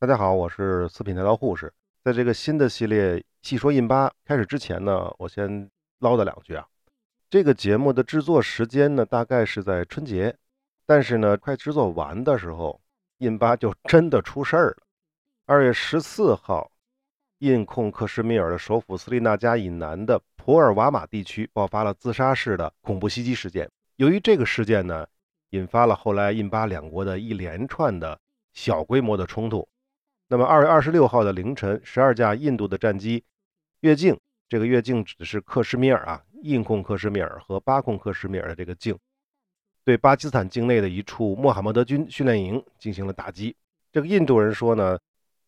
大家好，我是四品台刀护士。在这个新的系列细说印巴开始之前呢，我先唠叨两句啊。这个节目的制作时间呢，大概是在春节，但是呢，快制作完的时候，印巴就真的出事儿了。二月十四号，印控克什米尔的首府斯利纳加以南的普尔瓦马地区爆发了自杀式的恐怖袭击事件。由于这个事件呢，引发了后来印巴两国的一连串的小规模的冲突。那么，二月二十六号的凌晨，十二架印度的战机越境，这个越境指的是克什米尔啊，印控克什米尔和巴控克什米尔的这个境，对巴基斯坦境内的一处穆罕默德军训练营进行了打击。这个印度人说呢，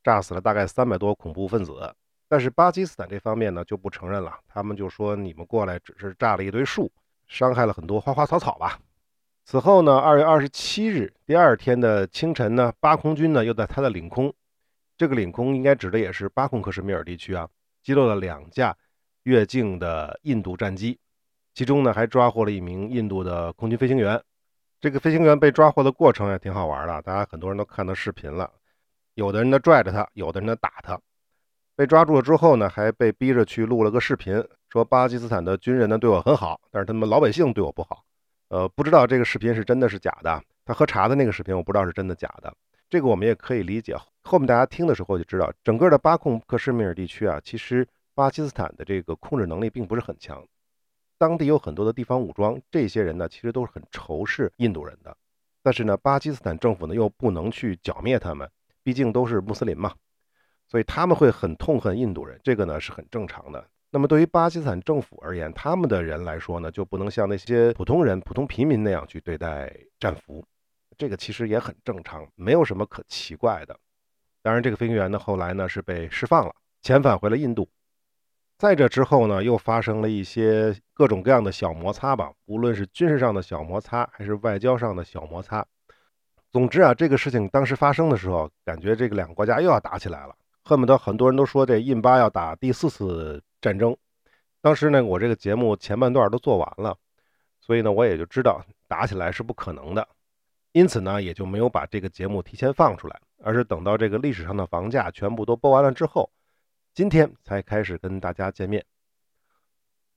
炸死了大概三百多恐怖分子，但是巴基斯坦这方面呢就不承认了，他们就说你们过来只是炸了一堆树，伤害了很多花花草草吧。此后呢，二月二十七日第二天的清晨呢，巴空军呢又在他的领空。这个领空应该指的也是巴控克什米尔地区啊，击落了两架越境的印度战机，其中呢还抓获了一名印度的空军飞行员。这个飞行员被抓获的过程也挺好玩的，大家很多人都看到视频了。有的人呢拽着他，有的人呢打他。被抓住了之后呢，还被逼着去录了个视频，说巴基斯坦的军人呢对我很好，但是他们老百姓对我不好。呃，不知道这个视频是真的是假的。他喝茶的那个视频我不知道是真的假的。这个我们也可以理解。后面大家听的时候就知道，整个的巴控克什米尔地区啊，其实巴基斯坦的这个控制能力并不是很强，当地有很多的地方武装，这些人呢其实都是很仇视印度人的，但是呢，巴基斯坦政府呢又不能去剿灭他们，毕竟都是穆斯林嘛，所以他们会很痛恨印度人，这个呢是很正常的。那么对于巴基斯坦政府而言，他们的人来说呢，就不能像那些普通人、普通平民那样去对待战俘，这个其实也很正常，没有什么可奇怪的。当然，这个飞行员呢，后来呢是被释放了，遣返回了印度。在这之后呢，又发生了一些各种各样的小摩擦吧，无论是军事上的小摩擦，还是外交上的小摩擦。总之啊，这个事情当时发生的时候，感觉这个两个国家又要打起来了，恨不得很多人都说这印巴要打第四次战争。当时呢，我这个节目前半段都做完了，所以呢，我也就知道打起来是不可能的，因此呢，也就没有把这个节目提前放出来。而是等到这个历史上的房价全部都播完了之后，今天才开始跟大家见面。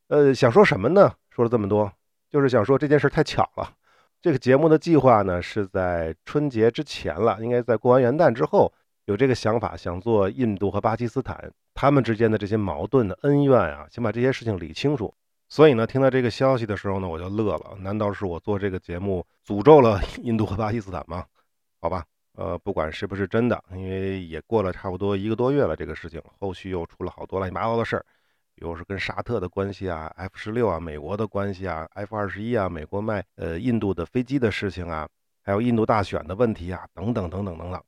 呃，想说什么呢？说了这么多，就是想说这件事太巧了。这个节目的计划呢，是在春节之前了，应该在过完元旦之后有这个想法，想做印度和巴基斯坦他们之间的这些矛盾的恩怨啊，先把这些事情理清楚。所以呢，听到这个消息的时候呢，我就乐了。难道是我做这个节目诅咒了 印度和巴基斯坦吗？好吧。呃，不管是不是真的，因为也过了差不多一个多月了，这个事情后续又出了好多乱七八糟的事儿，又是跟沙特的关系啊，F 十六啊，美国的关系啊，F 二十一啊，美国卖呃印度的飞机的事情啊，还有印度大选的问题啊，等等等等等等。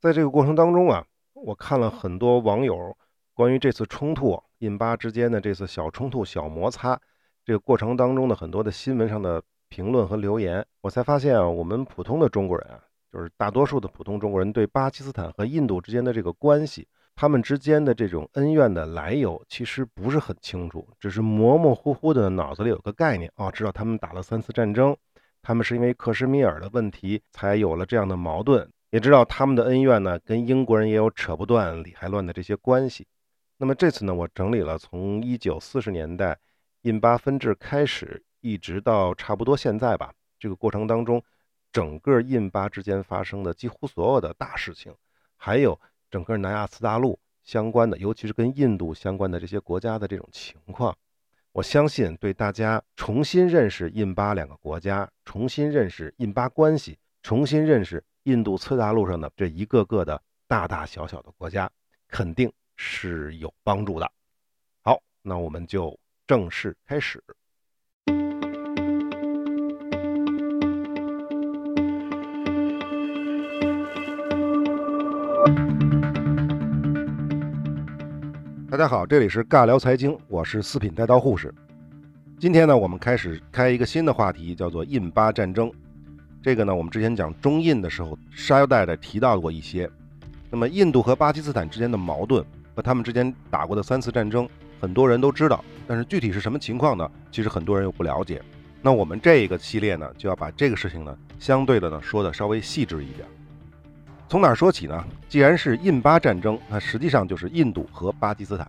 在这个过程当中啊，我看了很多网友关于这次冲突印巴之间的这次小冲突、小摩擦这个过程当中的很多的新闻上的评论和留言，我才发现啊，我们普通的中国人啊。就是大多数的普通中国人对巴基斯坦和印度之间的这个关系，他们之间的这种恩怨的来由，其实不是很清楚，只是模模糊糊的脑子里有个概念哦，知道他们打了三次战争，他们是因为克什米尔的问题才有了这样的矛盾，也知道他们的恩怨呢跟英国人也有扯不断、理还乱的这些关系。那么这次呢，我整理了从一九四十年代印巴分治开始，一直到差不多现在吧，这个过程当中。整个印巴之间发生的几乎所有的大事情，还有整个南亚次大陆相关的，尤其是跟印度相关的这些国家的这种情况，我相信对大家重新认识印巴两个国家，重新认识印巴关系，重新认识印度次大陆上的这一个个的大大小小的国家，肯定是有帮助的。好，那我们就正式开始。大家好，这里是尬聊财经，我是四品带刀护士。今天呢，我们开始开一个新的话题，叫做印巴战争。这个呢，我们之前讲中印的时候，沙腰带的提到过一些。那么，印度和巴基斯坦之间的矛盾和他们之间打过的三次战争，很多人都知道，但是具体是什么情况呢？其实很多人又不了解。那我们这个系列呢，就要把这个事情呢，相对的呢，说的稍微细致一点。从哪儿说起呢？既然是印巴战争，那实际上就是印度和巴基斯坦。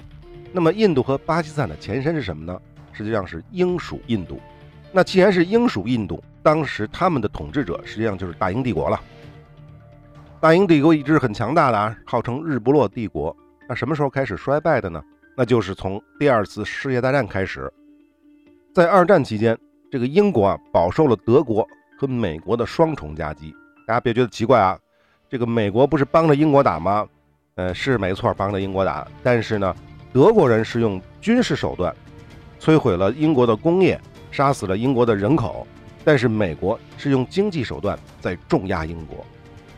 那么印度和巴基斯坦的前身是什么呢？实际上是英属印度。那既然是英属印度，当时他们的统治者实际上就是大英帝国了。大英帝国一直很强大的啊，号称日不落帝国。那什么时候开始衰败的呢？那就是从第二次世界大战开始。在二战期间，这个英国啊饱受了德国和美国的双重夹击。大家别觉得奇怪啊，这个美国不是帮着英国打吗？呃，是没错，帮着英国打。但是呢，德国人是用军事手段摧毁了英国的工业，杀死了英国的人口。但是美国是用经济手段在重压英国。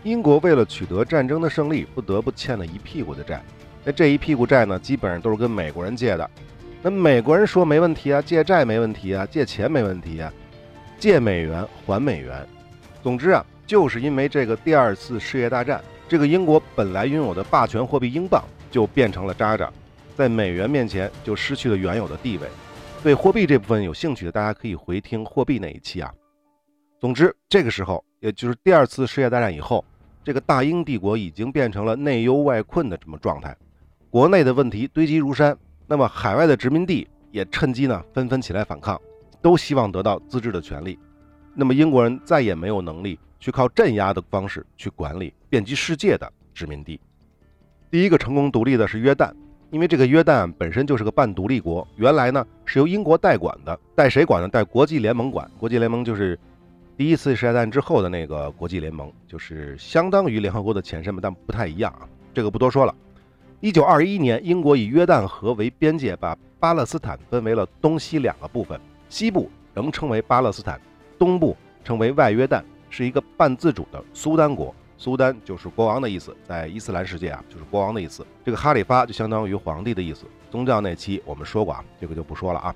英国为了取得战争的胜利，不得不欠了一屁股的债。那这一屁股债呢，基本上都是跟美国人借的。那美国人说没问题啊，借债没问题啊，借钱没问题啊，借美元还美元。总之啊，就是因为这个第二次世界大战，这个英国本来拥有的霸权货币英镑就变成了渣渣，在美元面前就失去了原有的地位。对货币这部分有兴趣的，大家可以回听货币那一期啊。总之，这个时候，也就是第二次世界大战以后，这个大英帝国已经变成了内忧外困的这么状态。国内的问题堆积如山，那么海外的殖民地也趁机呢纷纷起来反抗，都希望得到自治的权利。那么英国人再也没有能力去靠镇压的方式去管理遍及世界的殖民地。第一个成功独立的是约旦，因为这个约旦本身就是个半独立国，原来呢是由英国代管的，代谁管呢？代国际联盟管。国际联盟就是第一次世界大战之后的那个国际联盟，就是相当于联合国的前身吧，但不太一样啊。这个不多说了。一九二一年，英国以约旦河为边界，把巴勒斯坦分为了东西两个部分，西部仍称为巴勒斯坦，东部称为外约旦，是一个半自主的苏丹国。苏丹就是国王的意思，在伊斯兰世界啊，就是国王的意思。这个哈里发就相当于皇帝的意思。宗教那期我们说过啊，这个就不说了啊。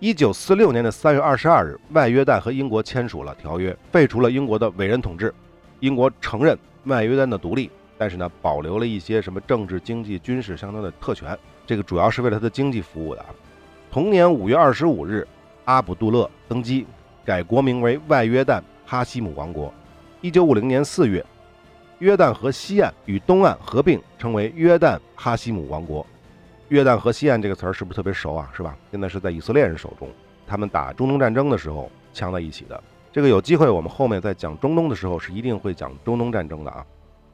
一九四六年的三月二十二日，外约旦和英国签署了条约，废除了英国的委任统治，英国承认外约旦的独立。但是呢，保留了一些什么政治、经济、军事相当的特权，这个主要是为了他的经济服务的。同年五月二十五日，阿卜杜勒登基，改国名为外约旦哈希姆王国。一九五零年四月，约旦河西岸与东岸合并，称为约旦哈希姆王国。约旦河西岸这个词儿是不是特别熟啊？是吧？现在是在以色列人手中，他们打中东战争的时候呛在一起的。这个有机会，我们后面在讲中东的时候是一定会讲中东战争的啊。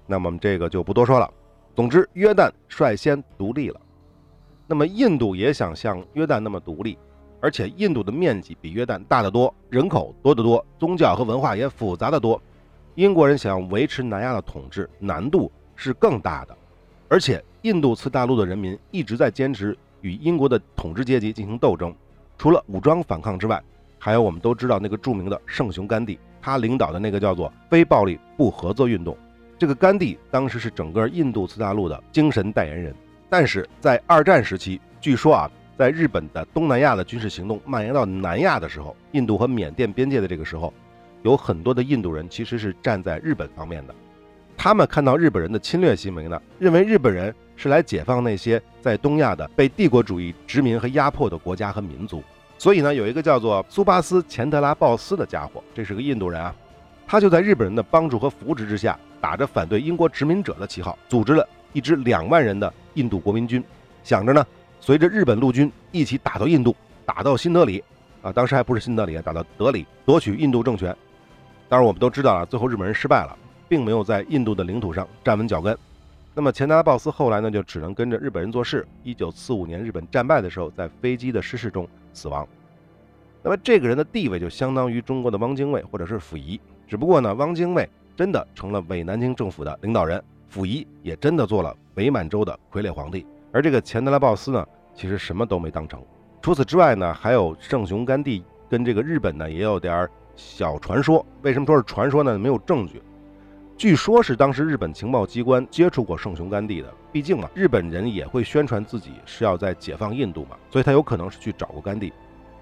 那么这个就不多说了。总之，约旦率先独立了。那么印度也想像约旦那么独立，而且印度的面积比约旦大得多，人口多得多，宗教和文化也复杂得多。英国人想维持南亚的统治，难度是更大的。而且，印度次大陆的人民一直在坚持与英国的统治阶级进行斗争。除了武装反抗之外，还有我们都知道那个著名的圣雄甘地，他领导的那个叫做非暴力不合作运动。这个甘地当时是整个印度次大陆的精神代言人，但是在二战时期，据说啊，在日本的东南亚的军事行动蔓延到南亚的时候，印度和缅甸边界的这个时候，有很多的印度人其实是站在日本方面的，他们看到日本人的侵略行为呢，认为日本人是来解放那些在东亚的被帝国主义殖民和压迫的国家和民族，所以呢，有一个叫做苏巴斯·钱德拉鲍斯的家伙，这是个印度人啊，他就在日本人的帮助和扶植之下。打着反对英国殖民者的旗号，组织了一支两万人的印度国民军，想着呢，随着日本陆军一起打到印度，打到新德里，啊，当时还不是新德里，打到德里，夺取印度政权。当然，我们都知道了，最后日本人失败了，并没有在印度的领土上站稳脚跟。那么钱达拉鲍斯后来呢，就只能跟着日本人做事。一九四五年日本战败的时候，在飞机的失事中死亡。那么这个人的地位就相当于中国的汪精卫或者是溥仪，只不过呢，汪精卫。真的成了伪南京政府的领导人，溥仪也真的做了伪满洲的傀儡皇帝，而这个钱德拉鲍斯呢，其实什么都没当成。除此之外呢，还有圣雄甘地跟这个日本呢也有点小传说。为什么说是传说呢？没有证据。据说是当时日本情报机关接触过圣雄甘地的，毕竟嘛，日本人也会宣传自己是要在解放印度嘛，所以他有可能是去找过甘地。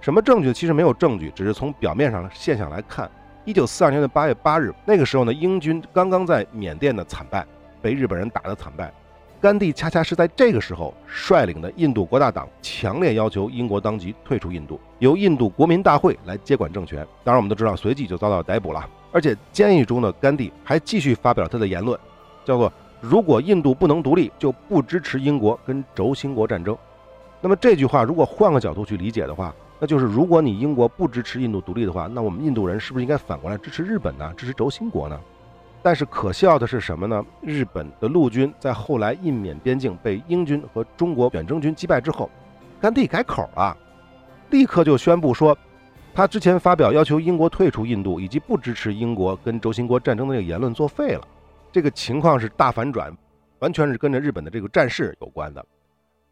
什么证据？其实没有证据，只是从表面上的现象来看。一九四二年的八月八日，那个时候呢，英军刚刚在缅甸的惨败，被日本人打的惨败。甘地恰恰是在这个时候率领的印度国大党强烈要求英国当局退出印度，由印度国民大会来接管政权。当然，我们都知道，随即就遭到逮捕了。而且监狱中的甘地还继续发表他的言论，叫做“如果印度不能独立，就不支持英国跟轴心国战争”。那么这句话如果换个角度去理解的话，那就是如果你英国不支持印度独立的话，那我们印度人是不是应该反过来支持日本呢？支持轴心国呢？但是可笑的是什么呢？日本的陆军在后来印缅边境被英军和中国远征军击败之后，甘地改口了，立刻就宣布说，他之前发表要求英国退出印度以及不支持英国跟轴心国战争的这个言论作废了。这个情况是大反转，完全是跟着日本的这个战事有关的。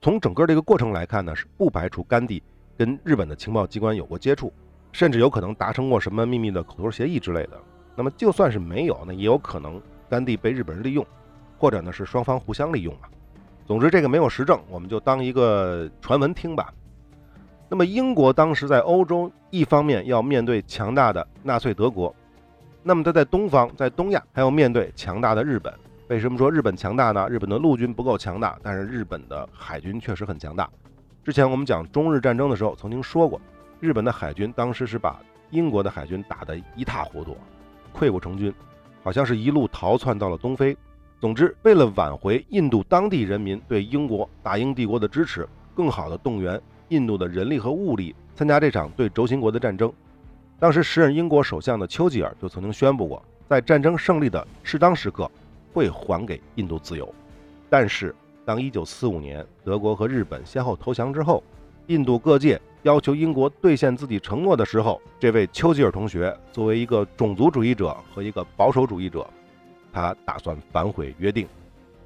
从整个这个过程来看呢，是不排除甘地跟日本的情报机关有过接触，甚至有可能达成过什么秘密的口头协议之类的。那么就算是没有，那也有可能甘地被日本人利用，或者呢是双方互相利用嘛。总之这个没有实证，我们就当一个传闻听吧。那么英国当时在欧洲，一方面要面对强大的纳粹德国，那么他在东方，在东亚还要面对强大的日本。为什么说日本强大呢？日本的陆军不够强大，但是日本的海军确实很强大。之前我们讲中日战争的时候曾经说过，日本的海军当时是把英国的海军打得一塌糊涂。溃不成军，好像是一路逃窜到了东非。总之，为了挽回印度当地人民对英国大英帝国的支持，更好地动员印度的人力和物力参加这场对轴心国的战争，当时时任英国首相的丘吉尔就曾经宣布过，在战争胜利的适当时刻会还给印度自由。但是，当1945年德国和日本先后投降之后，印度各界。要求英国兑现自己承诺的时候，这位丘吉尔同学作为一个种族主义者和一个保守主义者，他打算反悔约定，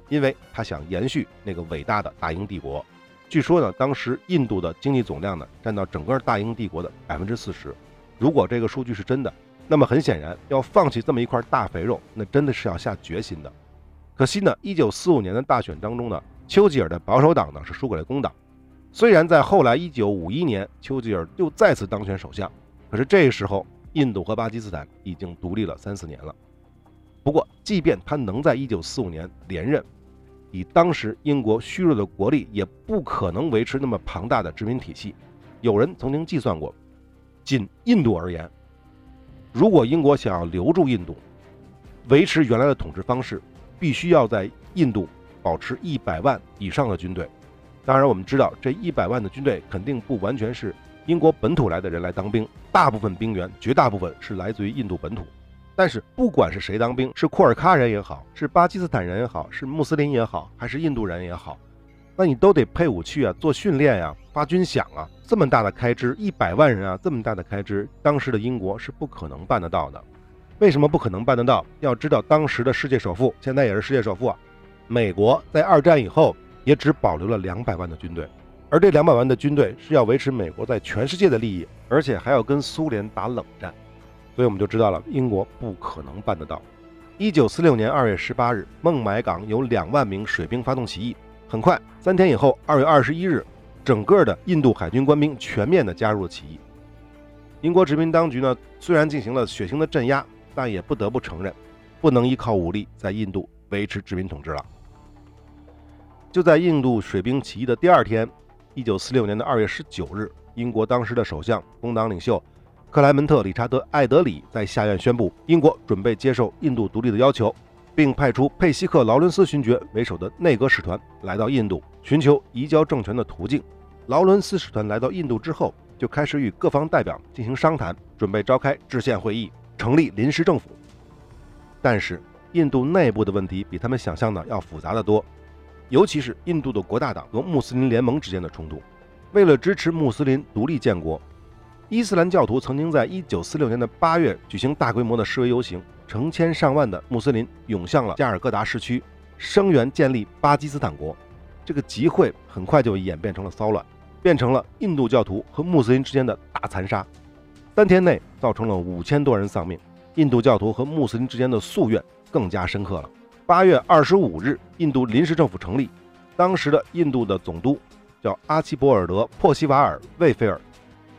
因为他想延续那个伟大的大英帝国。据说呢，当时印度的经济总量呢占到整个大英帝国的百分之四十。如果这个数据是真的，那么很显然要放弃这么一块大肥肉，那真的是要下决心的。可惜呢，一九四五年的大选当中呢，丘吉尔的保守党呢是输给了工党。虽然在后来一九五一年，丘吉尔又再次当选首相，可是这时候，印度和巴基斯坦已经独立了三四年了。不过，即便他能在一九四五年连任，以当时英国虚弱的国力，也不可能维持那么庞大的殖民体系。有人曾经计算过，仅印度而言，如果英国想要留住印度，维持原来的统治方式，必须要在印度保持一百万以上的军队。当然，我们知道这一百万的军队肯定不完全是英国本土来的人来当兵，大部分兵员，绝大部分是来自于印度本土。但是，不管是谁当兵，是库尔喀人也好，是巴基斯坦人也好，是穆斯林也好，还是印度人也好，那你都得配武器啊，做训练呀，发军饷啊，这么大的开支，一百万人啊，这么大的开支，当时的英国是不可能办得到的。为什么不可能办得到？要知道，当时的世界首富，现在也是世界首富啊，美国在二战以后。也只保留了两百万的军队，而这两百万的军队是要维持美国在全世界的利益，而且还要跟苏联打冷战，所以我们就知道了英国不可能办得到。一九四六年二月十八日，孟买港有两万名水兵发动起义，很快三天以后，二月二十一日，整个的印度海军官兵全面的加入了起义。英国殖民当局呢，虽然进行了血腥的镇压，但也不得不承认，不能依靠武力在印度维持殖民统治了。就在印度水兵起义的第二天，一九四六年的二月十九日，英国当时的首相、工党领袖克莱门特·理查德·艾德里在下院宣布，英国准备接受印度独立的要求，并派出佩西克·劳伦斯勋爵为首的内阁使团来到印度，寻求移交政权的途径。劳伦斯使团来到印度之后，就开始与各方代表进行商谈，准备召开制宪会议，成立临时政府。但是，印度内部的问题比他们想象的要复杂的多。尤其是印度的国大党和穆斯林联盟之间的冲突。为了支持穆斯林独立建国，伊斯兰教徒曾经在一九四六年的八月举行大规模的示威游行，成千上万的穆斯林涌向了加尔各答市区，声援建立巴基斯坦国。这个集会很快就演变成了骚乱，变成了印度教徒和穆斯林之间的大残杀。三天内造成了五千多人丧命，印度教徒和穆斯林之间的夙愿更加深刻了。八月二十五日，印度临时政府成立。当时的印度的总督叫阿奇博尔德·珀西瓦尔·魏菲尔，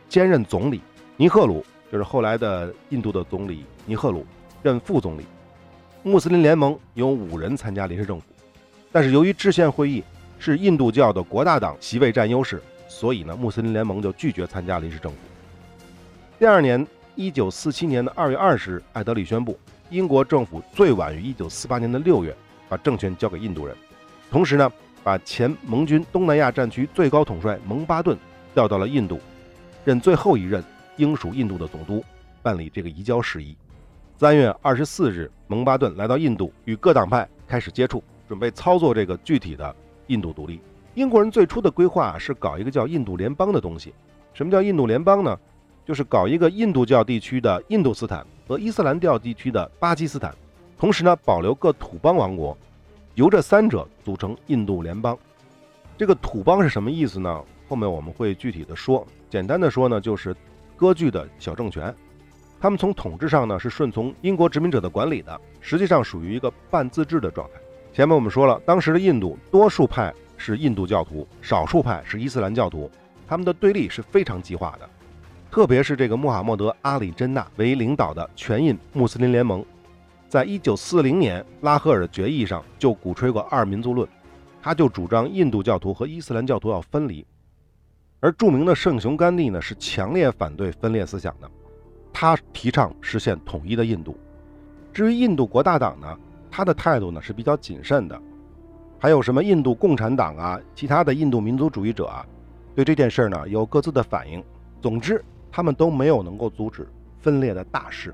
兼任总理。尼赫鲁就是后来的印度的总理尼赫鲁，任副总理。穆斯林联盟有五人参加临时政府，但是由于制宪会议是印度教的国大党席位占优势，所以呢，穆斯林联盟就拒绝参加临时政府。第二年，一九四七年的二月二十日，艾德里宣布。英国政府最晚于一九四八年的六月把政权交给印度人，同时呢，把前盟军东南亚战区最高统帅蒙巴顿调到了印度，任最后一任英属印度的总督，办理这个移交事宜。三月二十四日，蒙巴顿来到印度，与各党派开始接触，准备操作这个具体的印度独立。英国人最初的规划是搞一个叫印度联邦的东西。什么叫印度联邦呢？就是搞一个印度教地区的印度斯坦和伊斯兰教地区的巴基斯坦，同时呢保留各土邦王国，由这三者组成印度联邦。这个土邦是什么意思呢？后面我们会具体的说。简单的说呢，就是割据的小政权，他们从统治上呢是顺从英国殖民者的管理的，实际上属于一个半自治的状态。前面我们说了，当时的印度多数派。是印度教徒，少数派是伊斯兰教徒，他们的对立是非常激化的。特别是这个穆罕默德·阿里·真纳为领导的全印穆斯林联盟，在一九四零年拉赫尔决议上就鼓吹过二民族论，他就主张印度教徒和伊斯兰教徒要分离。而著名的圣雄甘地呢，是强烈反对分裂思想的，他提倡实现统一的印度。至于印度国大党呢，他的态度呢是比较谨慎的。还有什么印度共产党啊，其他的印度民族主义者啊，对这件事儿呢有各自的反应。总之，他们都没有能够阻止分裂的大势。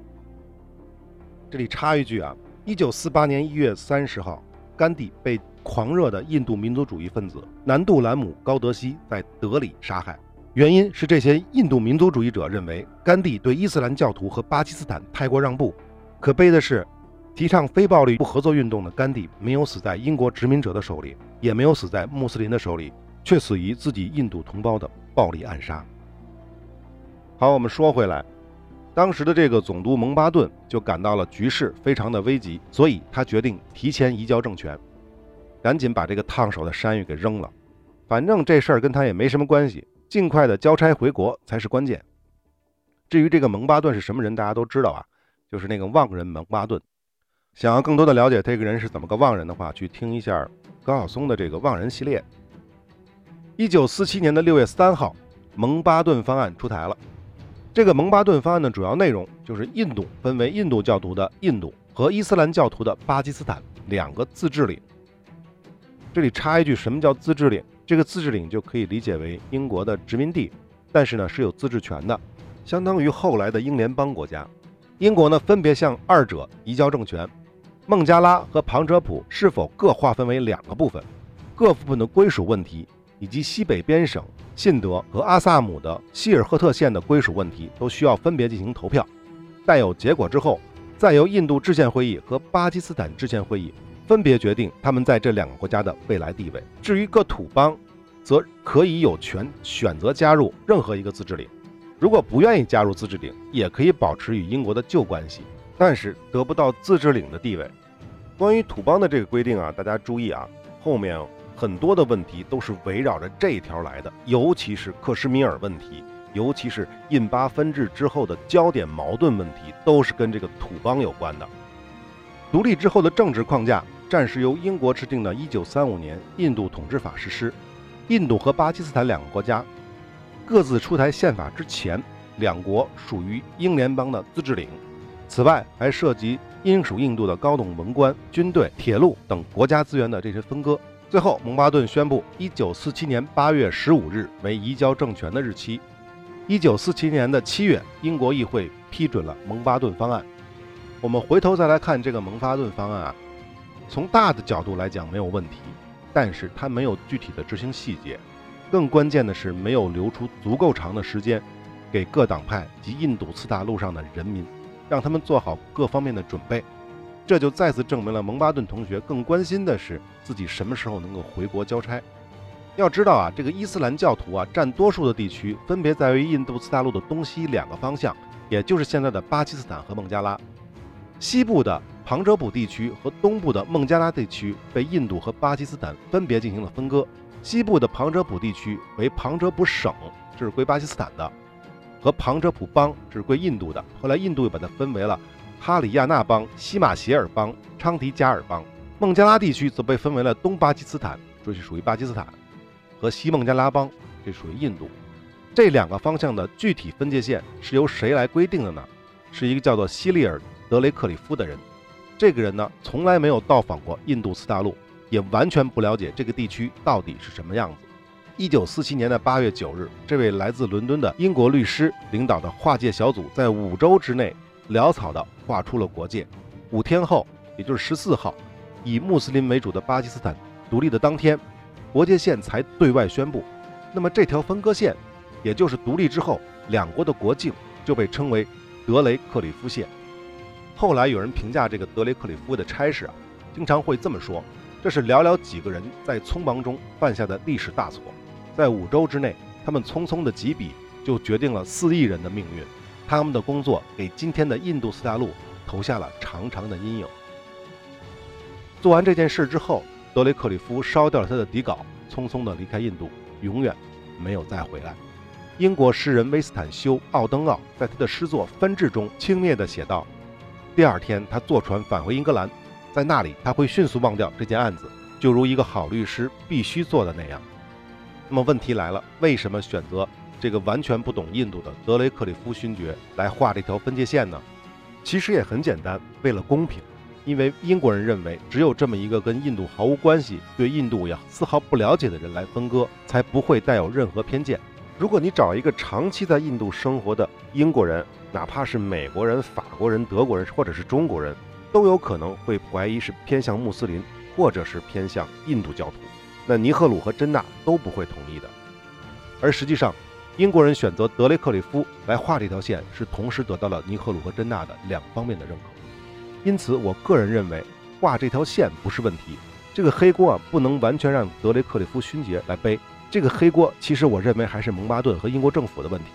这里插一句啊，一九四八年一月三十号，甘地被狂热的印度民族主义分子南杜兰姆高德西在德里杀害，原因是这些印度民族主义者认为甘地对伊斯兰教徒和巴基斯坦太过让步。可悲的是。提倡非暴力不合作运动的甘地没有死在英国殖民者的手里，也没有死在穆斯林的手里，却死于自己印度同胞的暴力暗杀。好，我们说回来，当时的这个总督蒙巴顿就感到了局势非常的危急，所以他决定提前移交政权，赶紧把这个烫手的山芋给扔了。反正这事儿跟他也没什么关系，尽快的交差回国才是关键。至于这个蒙巴顿是什么人，大家都知道啊，就是那个妄人蒙巴顿。想要更多的了解这个人是怎么个忘人的话，去听一下高晓松的这个忘人系列。一九四七年的六月三号，蒙巴顿方案出台了。这个蒙巴顿方案的主要内容就是印度分为印度教徒的印度和伊斯兰教徒的巴基斯坦两个自治领。这里插一句，什么叫自治领？这个自治领就可以理解为英国的殖民地，但是呢是有自治权的，相当于后来的英联邦国家。英国呢分别向二者移交政权。孟加拉和旁遮普是否各划分为两个部分？各部分的归属问题，以及西北边省信德和阿萨姆的希尔赫特县的归属问题，都需要分别进行投票。待有结果之后，再由印度制宪会议和巴基斯坦制宪会议分别决定他们在这两个国家的未来地位。至于各土邦，则可以有权选择加入任何一个自治领。如果不愿意加入自治领，也可以保持与英国的旧关系。但是得不到自治领的地位。关于土邦的这个规定啊，大家注意啊，后面很多的问题都是围绕着这一条来的，尤其是克什米尔问题，尤其是印巴分治之后的焦点矛盾问题，都是跟这个土邦有关的。独立之后的政治框架暂时由英国制定的1935年印度统治法实施。印度和巴基斯坦两个国家各自出台宪法之前，两国属于英联邦的自治领。此外，还涉及英属印度的高等文官、军队、铁路等国家资源的这些分割。最后，蒙巴顿宣布，一九四七年八月十五日为移交政权的日期。一九四七年的七月，英国议会批准了蒙巴顿方案。我们回头再来看这个蒙巴顿方案啊，从大的角度来讲没有问题，但是它没有具体的执行细节，更关键的是没有留出足够长的时间给各党派及印度次大陆上的人民。让他们做好各方面的准备，这就再次证明了蒙巴顿同学更关心的是自己什么时候能够回国交差。要知道啊，这个伊斯兰教徒啊占多数的地区分别在于印度次大陆的东西两个方向，也就是现在的巴基斯坦和孟加拉。西部的旁遮普地区和东部的孟加拉地区被印度和巴基斯坦分别进行了分割。西部的旁遮普地区为旁遮普省，这是归巴基斯坦的。和旁遮普邦是归印度的，后来印度又把它分为了哈里亚纳邦、西马歇尔邦、昌迪加尔邦。孟加拉地区则被分为了东巴基斯坦，这是属于巴基斯坦，和西孟加拉邦，这属于印度。这两个方向的具体分界线是由谁来规定的呢？是一个叫做希利尔·德雷克里夫的人。这个人呢，从来没有到访过印度次大陆，也完全不了解这个地区到底是什么样子。一九四七年的八月九日，这位来自伦敦的英国律师领导的划界小组在五周之内潦草地画出了国界。五天后，也就是十四号，以穆斯林为主的巴基斯坦独立的当天，国界线才对外宣布。那么这条分割线，也就是独立之后两国的国境，就被称为德雷克里夫线。后来有人评价这个德雷克里夫的差事啊，经常会这么说：这是寥寥几个人在匆忙中犯下的历史大错。在五周之内，他们匆匆的几笔就决定了四亿人的命运。他们的工作给今天的印度次大陆投下了长长的阴影。做完这件事之后，德雷克里夫烧掉了他的底稿，匆匆地离开印度，永远没有再回来。英国诗人威斯坦修·奥登奥在他的诗作《分治》中轻蔑地写道：“第二天，他坐船返回英格兰，在那里他会迅速忘掉这件案子，就如一个好律师必须做的那样。”那么问题来了，为什么选择这个完全不懂印度的德雷克里夫勋爵来画这条分界线呢？其实也很简单，为了公平。因为英国人认为，只有这么一个跟印度毫无关系、对印度也丝毫不了解的人来分割，才不会带有任何偏见。如果你找一个长期在印度生活的英国人，哪怕是美国人、法国人、德国人，或者是中国人，都有可能会怀疑是偏向穆斯林，或者是偏向印度教徒。那尼赫鲁和珍娜都不会同意的，而实际上，英国人选择德雷克里夫来画这条线，是同时得到了尼赫鲁和珍娜的两方面的认可。因此，我个人认为画这条线不是问题，这个黑锅啊不能完全让德雷克里夫勋爵来背。这个黑锅其实我认为还是蒙巴顿和英国政府的问题，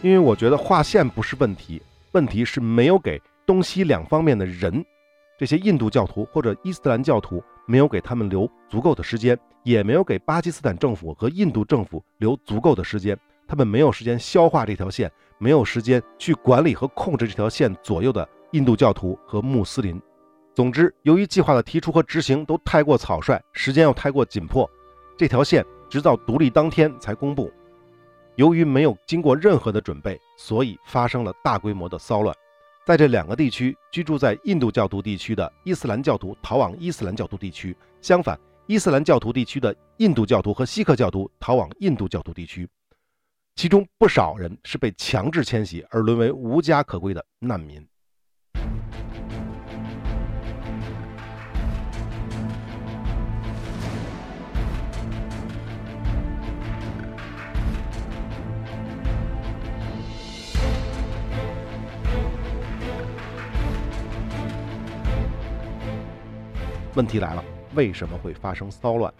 因为我觉得画线不是问题，问题是没有给东西两方面的人，这些印度教徒或者伊斯兰教徒。没有给他们留足够的时间，也没有给巴基斯坦政府和印度政府留足够的时间。他们没有时间消化这条线，没有时间去管理和控制这条线左右的印度教徒和穆斯林。总之，由于计划的提出和执行都太过草率，时间又太过紧迫，这条线直到独立当天才公布。由于没有经过任何的准备，所以发生了大规模的骚乱。在这两个地区居住在印度教徒地区的伊斯兰教徒逃往伊斯兰教徒地区，相反，伊斯兰教徒地区的印度教徒和锡克教徒逃往印度教徒地区，其中不少人是被强制迁徙而沦为无家可归的难民。问题来了，为什么会发生骚乱？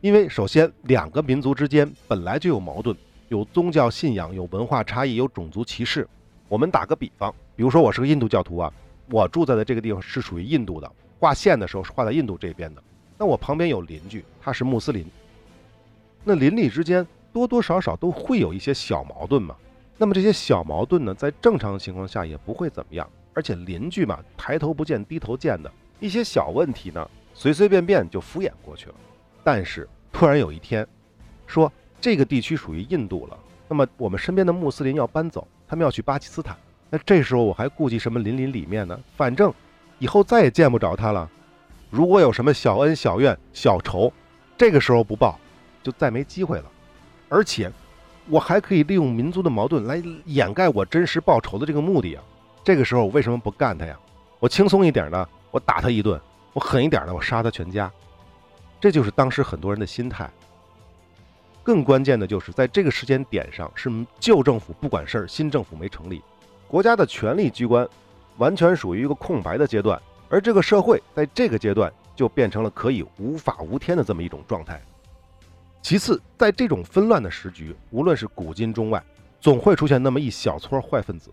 因为首先，两个民族之间本来就有矛盾，有宗教信仰，有文化差异，有种族歧视。我们打个比方，比如说我是个印度教徒啊，我住在的这个地方是属于印度的，画线的时候是画在印度这边的。那我旁边有邻居，他是穆斯林，那邻里之间多多少少都会有一些小矛盾嘛。那么这些小矛盾呢，在正常情况下也不会怎么样，而且邻居嘛，抬头不见低头见的。一些小问题呢，随随便便就敷衍过去了。但是突然有一天，说这个地区属于印度了，那么我们身边的穆斯林要搬走，他们要去巴基斯坦。那这时候我还顾及什么邻里里面呢？反正以后再也见不着他了。如果有什么小恩小怨小仇，这个时候不报，就再没机会了。而且我还可以利用民族的矛盾来掩盖我真实报仇的这个目的啊。这个时候我为什么不干他呀？我轻松一点呢？我打他一顿，我狠一点呢，我杀他全家，这就是当时很多人的心态。更关键的就是在这个时间点上，是旧政府不管事儿，新政府没成立，国家的权力机关完全属于一个空白的阶段，而这个社会在这个阶段就变成了可以无法无天的这么一种状态。其次，在这种纷乱的时局，无论是古今中外，总会出现那么一小撮坏分子，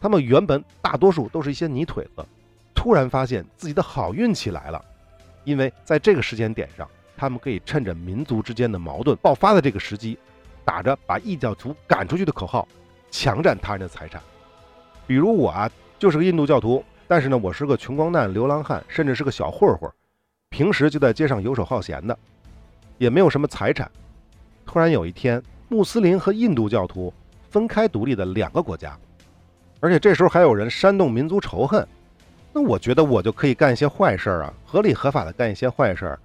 他们原本大多数都是一些泥腿子。突然发现自己的好运气来了，因为在这个时间点上，他们可以趁着民族之间的矛盾爆发的这个时机，打着把异教徒赶出去的口号，强占他人的财产。比如我啊，就是个印度教徒，但是呢，我是个穷光蛋、流浪汉，甚至是个小混混，平时就在街上游手好闲的，也没有什么财产。突然有一天，穆斯林和印度教徒分开独立的两个国家，而且这时候还有人煽动民族仇恨。那我觉得我就可以干一些坏事儿啊，合理合法的干一些坏事儿。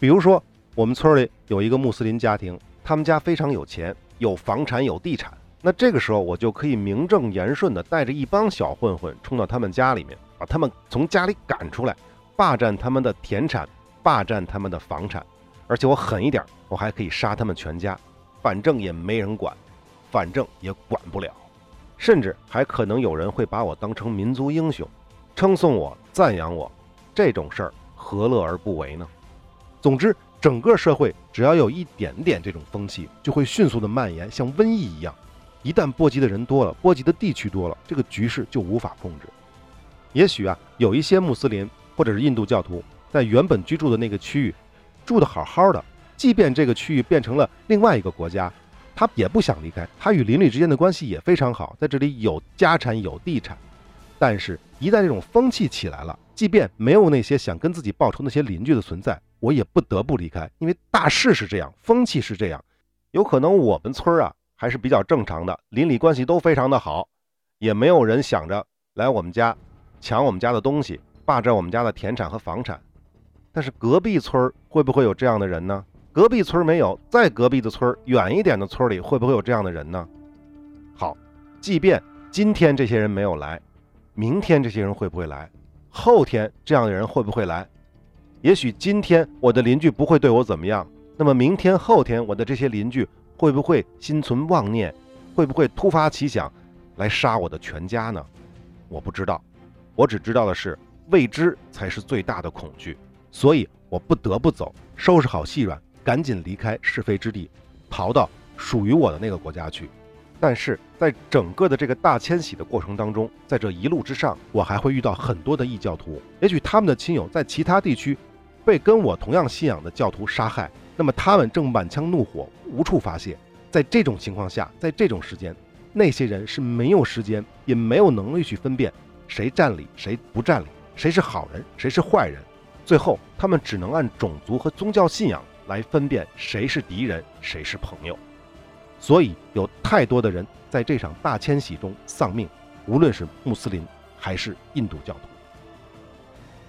比如说，我们村里有一个穆斯林家庭，他们家非常有钱，有房产有地产。那这个时候，我就可以名正言顺的带着一帮小混混冲到他们家里面，把他们从家里赶出来，霸占他们的田产，霸占他们的房产。而且我狠一点，我还可以杀他们全家，反正也没人管，反正也管不了。甚至还可能有人会把我当成民族英雄，称颂我、赞扬我。这种事儿何乐而不为呢？总之，整个社会只要有一点点这种风气，就会迅速的蔓延，像瘟疫一样。一旦波及的人多了，波及的地区多了，这个局势就无法控制。也许啊，有一些穆斯林或者是印度教徒在原本居住的那个区域住得好好的，即便这个区域变成了另外一个国家，他也不想离开。他与邻里之间的关系也非常好，在这里有家产有地产。但是，一旦这种风气起来了，即便没有那些想跟自己报仇那些邻居的存在，我也不得不离开，因为大势是这样，风气是这样，有可能我们村啊。还是比较正常的，邻里关系都非常的好，也没有人想着来我们家抢我们家的东西，霸占我们家的田产和房产。但是隔壁村会不会有这样的人呢？隔壁村没有，在隔壁的村远一点的村里会不会有这样的人呢？好，即便今天这些人没有来，明天这些人会不会来？后天这样的人会不会来？也许今天我的邻居不会对我怎么样，那么明天后天我的这些邻居。会不会心存妄念？会不会突发奇想来杀我的全家呢？我不知道，我只知道的是未知才是最大的恐惧，所以我不得不走，收拾好细软，赶紧离开是非之地，逃到属于我的那个国家去。但是在整个的这个大迁徙的过程当中，在这一路之上，我还会遇到很多的异教徒，也许他们的亲友在其他地区被跟我同样信仰的教徒杀害。那么他们正满腔怒火无处发泄，在这种情况下，在这种时间，那些人是没有时间，也没有能力去分辨谁占理，谁不占理，谁是好人，谁是坏人。最后，他们只能按种族和宗教信仰来分辨谁是敌人，谁是朋友。所以，有太多的人在这场大迁徙中丧命，无论是穆斯林还是印度教徒。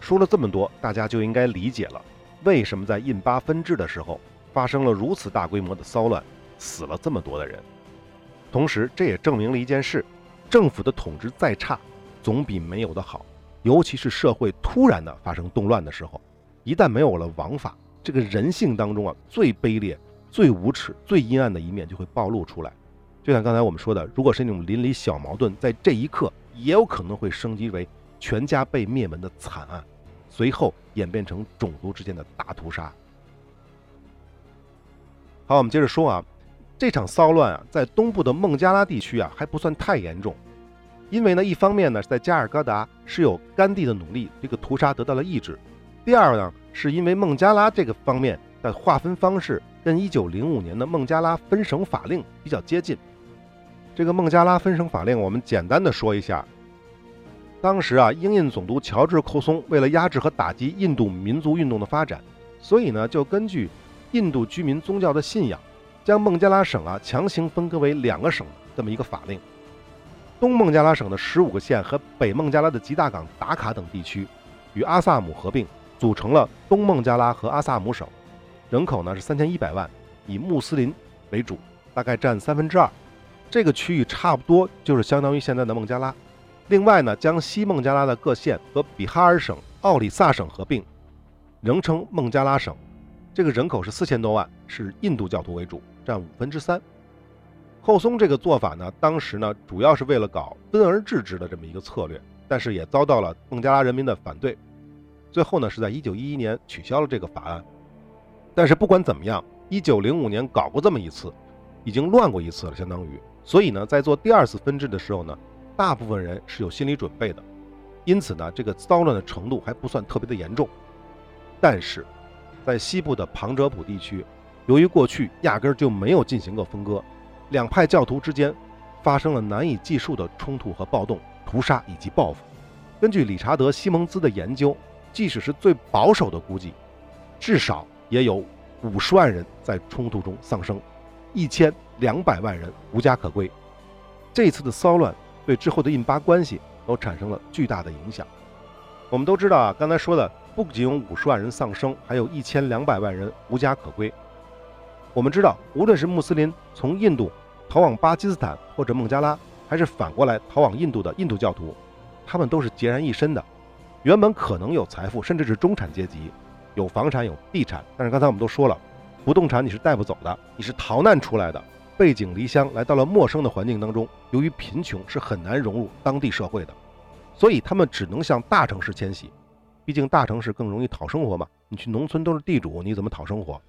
说了这么多，大家就应该理解了。为什么在印巴分治的时候发生了如此大规模的骚乱，死了这么多的人？同时，这也证明了一件事：政府的统治再差，总比没有的好。尤其是社会突然的发生动乱的时候，一旦没有了王法，这个人性当中啊最卑劣、最无耻、最阴暗的一面就会暴露出来。就像刚才我们说的，如果是那种邻里小矛盾，在这一刻也有可能会升级为全家被灭门的惨案。随后演变成种族之间的大屠杀。好，我们接着说啊，这场骚乱啊，在东部的孟加拉地区啊，还不算太严重，因为呢，一方面呢，在加尔各答是有甘地的努力，这个屠杀得到了抑制；第二呢，是因为孟加拉这个方面的划分方式跟1905年的孟加拉分省法令比较接近。这个孟加拉分省法令，我们简单的说一下。当时啊，英印总督乔治·寇松为了压制和打击印度民族运动的发展，所以呢，就根据印度居民宗教的信仰，将孟加拉省啊强行分割为两个省这么一个法令。东孟加拉省的十五个县和北孟加拉的吉大港、达卡等地区与阿萨姆合并，组成了东孟加拉和阿萨姆省，人口呢是三千一百万，以穆斯林为主，大概占三分之二。这个区域差不多就是相当于现在的孟加拉。另外呢，将西孟加拉的各县和比哈尔省、奥里萨省合并，仍称孟加拉省。这个人口是四千多万，是印度教徒为主，占五分之三。后松这个做法呢，当时呢主要是为了搞分而治之的这么一个策略，但是也遭到了孟加拉人民的反对。最后呢，是在一九一一年取消了这个法案。但是不管怎么样，一九零五年搞过这么一次，已经乱过一次了，相当于。所以呢，在做第二次分治的时候呢。大部分人是有心理准备的，因此呢，这个骚乱的程度还不算特别的严重。但是，在西部的旁遮普地区，由于过去压根儿就没有进行过分割，两派教徒之间发生了难以计数的冲突和暴动、屠杀以及报复。根据理查德·西蒙兹的研究，即使是最保守的估计，至少也有五十万人在冲突中丧生，一千两百万人无家可归。这次的骚乱。对之后的印巴关系都产生了巨大的影响。我们都知道啊，刚才说的不仅有五十万人丧生，还有一千两百万人无家可归。我们知道，无论是穆斯林从印度逃往巴基斯坦或者孟加拉，还是反过来逃往印度的印度教徒，他们都是孑然一身的。原本可能有财富，甚至是中产阶级，有房产有地产，但是刚才我们都说了，不动产你是带不走的，你是逃难出来的，背井离乡来到了陌生的环境当中，由于贫穷是很难融入当地社会的。所以他们只能向大城市迁徙，毕竟大城市更容易讨生活嘛。你去农村都是地主，你怎么讨生活？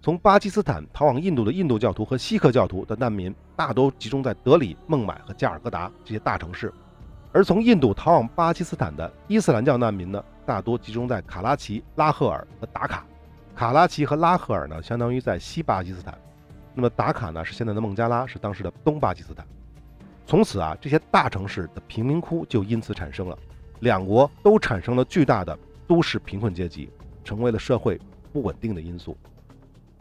从巴基斯坦逃往印度的印度教徒和锡克教徒的难民，大都集中在德里、孟买和加尔各答这些大城市；而从印度逃往巴基斯坦的伊斯兰教难民呢，大多集中在卡拉奇、拉赫尔和达卡。卡拉奇和拉赫尔呢，相当于在西巴基斯坦；那么达卡呢，是现在的孟加拉，是当时的东巴基斯坦。从此啊，这些大城市的贫民窟就因此产生了，两国都产生了巨大的都市贫困阶级，成为了社会不稳定的因素。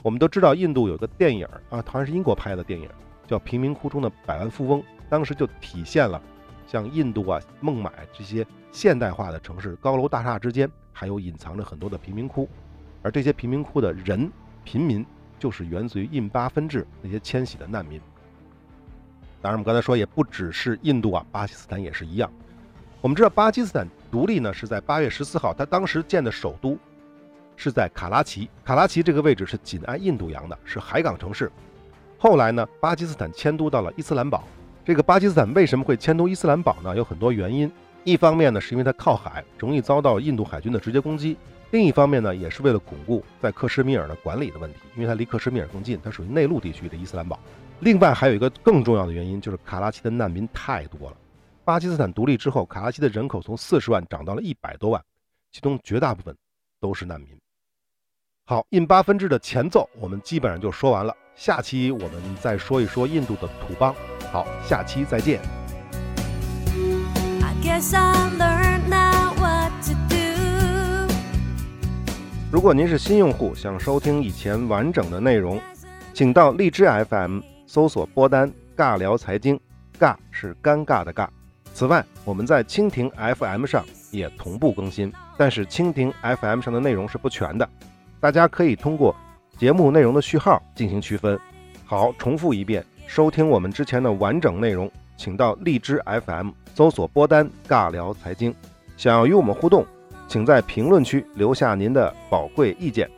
我们都知道，印度有个电影啊，好像是英国拍的电影，叫《贫民窟中的百万富翁》，当时就体现了像印度啊、孟买这些现代化的城市，高楼大厦之间还有隐藏着很多的贫民窟，而这些贫民窟的人贫民，就是源自于印巴分治那些迁徙的难民。当然，我们刚才说也不只是印度啊，巴基斯坦也是一样。我们知道巴基斯坦独立呢是在八月十四号，他当时建的首都是在卡拉奇。卡拉奇这个位置是紧挨印度洋的，是海港城市。后来呢，巴基斯坦迁都到了伊斯兰堡。这个巴基斯坦为什么会迁都伊斯兰堡呢？有很多原因。一方面呢，是因为它靠海，容易遭到印度海军的直接攻击；另一方面呢，也是为了巩固在克什米尔的管理的问题，因为它离克什米尔更近，它属于内陆地区的伊斯兰堡。另外还有一个更重要的原因，就是卡拉奇的难民太多了。巴基斯坦独立之后，卡拉奇的人口从四十万涨到了一百多万，其中绝大部分都是难民。好，印巴分治的前奏我们基本上就说完了，下期我们再说一说印度的土邦。好，下期再见。如果您是新用户，想收听以前完整的内容，请到荔枝 FM。搜索播单“尬聊财经”，尬是尴尬的尬。此外，我们在蜻蜓 FM 上也同步更新，但是蜻蜓 FM 上的内容是不全的，大家可以通过节目内容的序号进行区分。好，重复一遍，收听我们之前的完整内容，请到荔枝 FM 搜索播单“尬聊财经”。想要与我们互动，请在评论区留下您的宝贵意见，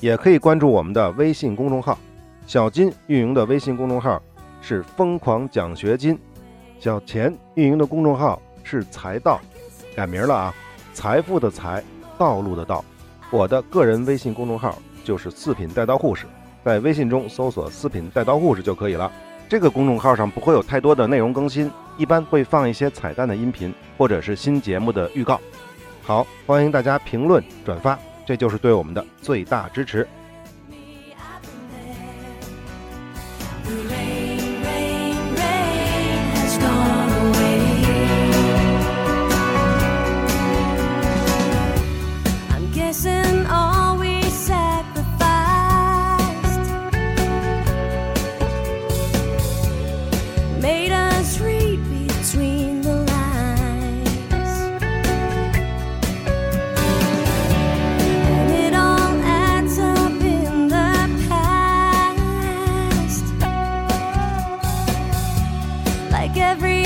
也可以关注我们的微信公众号。小金运营的微信公众号是“疯狂奖学金”，小钱运营的公众号是“财道”，改名了啊，财富的财，道路的道。我的个人微信公众号就是“四品带刀护士”，在微信中搜索“四品带刀护士”就可以了。这个公众号上不会有太多的内容更新，一般会放一些彩蛋的音频或者是新节目的预告。好，欢迎大家评论转发，这就是对我们的最大支持。like every